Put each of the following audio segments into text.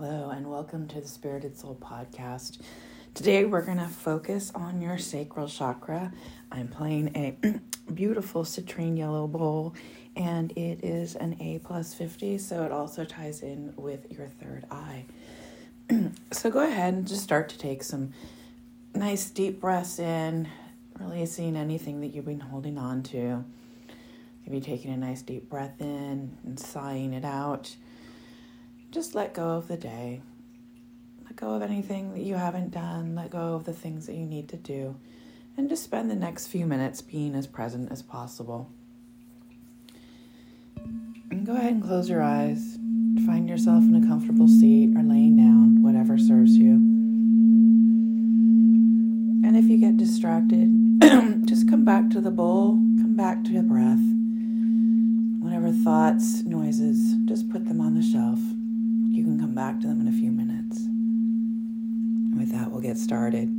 Hello, and welcome to the Spirited Soul Podcast. Today we're going to focus on your sacral chakra. I'm playing a beautiful citrine yellow bowl, and it is an A plus 50, so it also ties in with your third eye. so go ahead and just start to take some nice deep breaths in, releasing anything that you've been holding on to. Maybe taking a nice deep breath in and sighing it out just let go of the day. Let go of anything that you haven't done. Let go of the things that you need to do. And just spend the next few minutes being as present as possible. And go ahead and close your eyes. Find yourself in a comfortable seat or laying down, whatever serves you. And if you get distracted, just come back to the bowl, come back to your breath. Whatever thoughts, noises, just put them on the shelf. Can come back to them in a few minutes. And with that, we'll get started.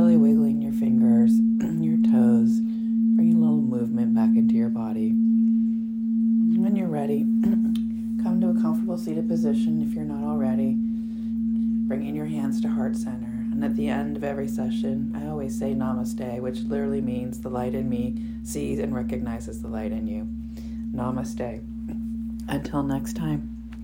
Wiggling your fingers, your toes, bringing a little movement back into your body. When you're ready, come to a comfortable seated position if you're not already, bringing your hands to heart center. And at the end of every session, I always say namaste, which literally means the light in me sees and recognizes the light in you. Namaste. Until next time.